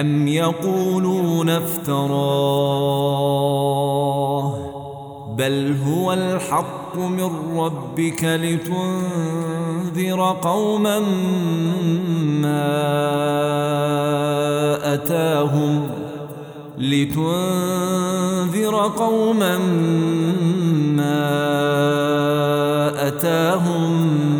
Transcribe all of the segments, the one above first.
أم يقولون افتراه بل هو الحق من ربك لتنذر قوما ما أتاهم لتنذر قوما ما أتاهم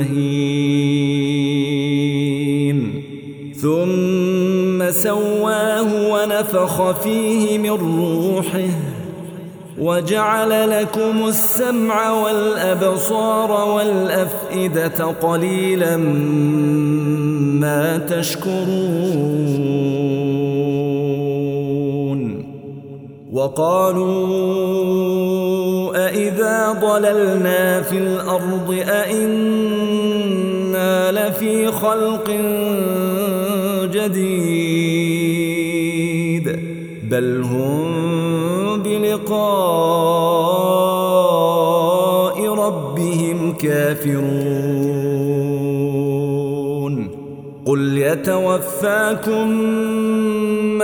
مهين ثم سواه ونفخ فيه من روحه وجعل لكم السمع والأبصار والأفئدة قليلا ما تشكرون. وقالوا أئذا ضللنا في الأرض أئنا لفي خلق جديد بل هم بلقاء ربهم كافرون قل يتوفاكم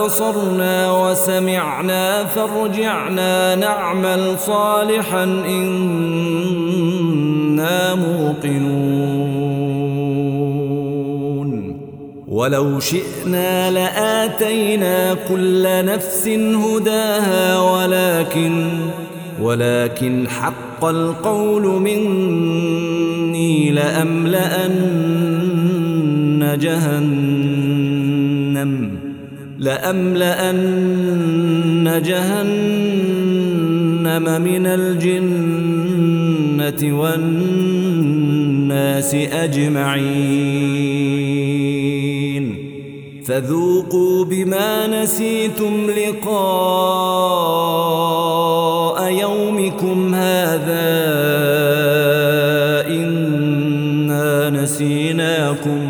أبصرنا وسمعنا فارجعنا نعمل صالحا إنا موقنون. ولو شئنا لآتينا كل نفس هداها ولكن ولكن حق القول مني لأملأن جهنم. لأملأن جهنم من الجنة والناس أجمعين. فذوقوا بما نسيتم لقاء يومكم هذا. إنا نسيناكم.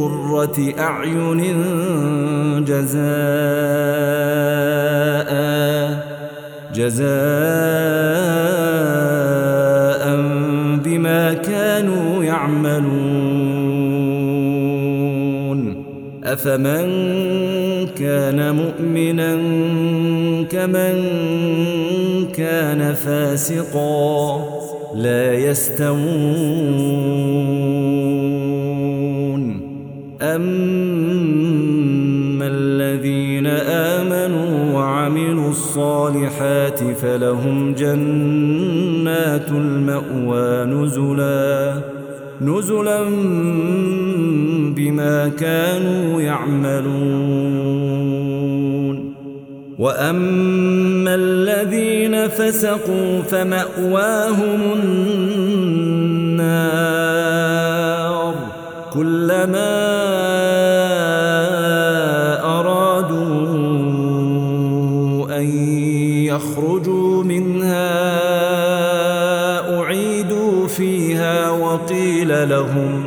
قرة أعين جزاء جزاء بما كانوا يعملون. أفمن كان مؤمنا كمن كان فاسقا لا يستوون. أما الذين آمنوا وعملوا الصالحات فلهم جنات المأوى نزلا نزلا بما كانوا يعملون. وأما الذين فسقوا فمأواهم النار كلما لهم.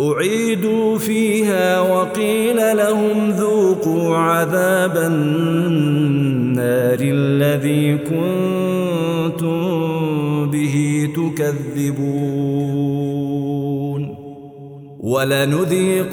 أعيدوا فيها وقيل لهم ذوقوا عذاب النار الذي كنتم به تكذبون. ولنذيقنهم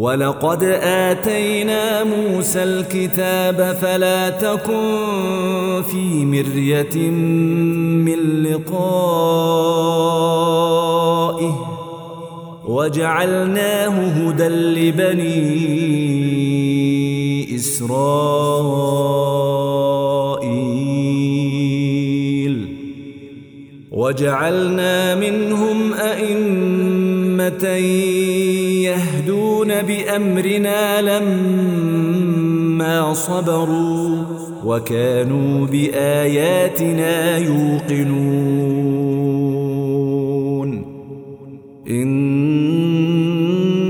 ولقد آتينا موسى الكتاب فلا تكن في مرية من لقائه وجعلناه هدى لبني إسرائيل وجعلنا منهم أئمة يهدون بأمرنا لما صبروا وكانوا بآياتنا يوقنون. إن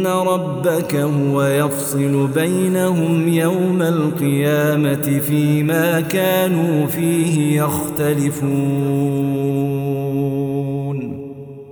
ربك هو يفصل بينهم يوم القيامة فيما كانوا فيه يختلفون.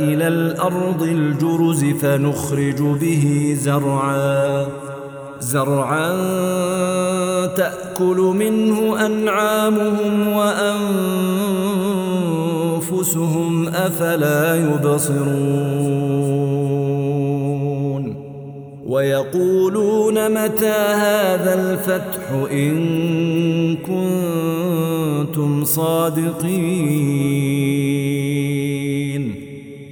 إلى الأرض الجرز فنخرج به زرعا زرعا تأكل منه أنعامهم وأنفسهم أفلا يبصرون. ويقولون متى هذا الفتح إن كنتم صادقين.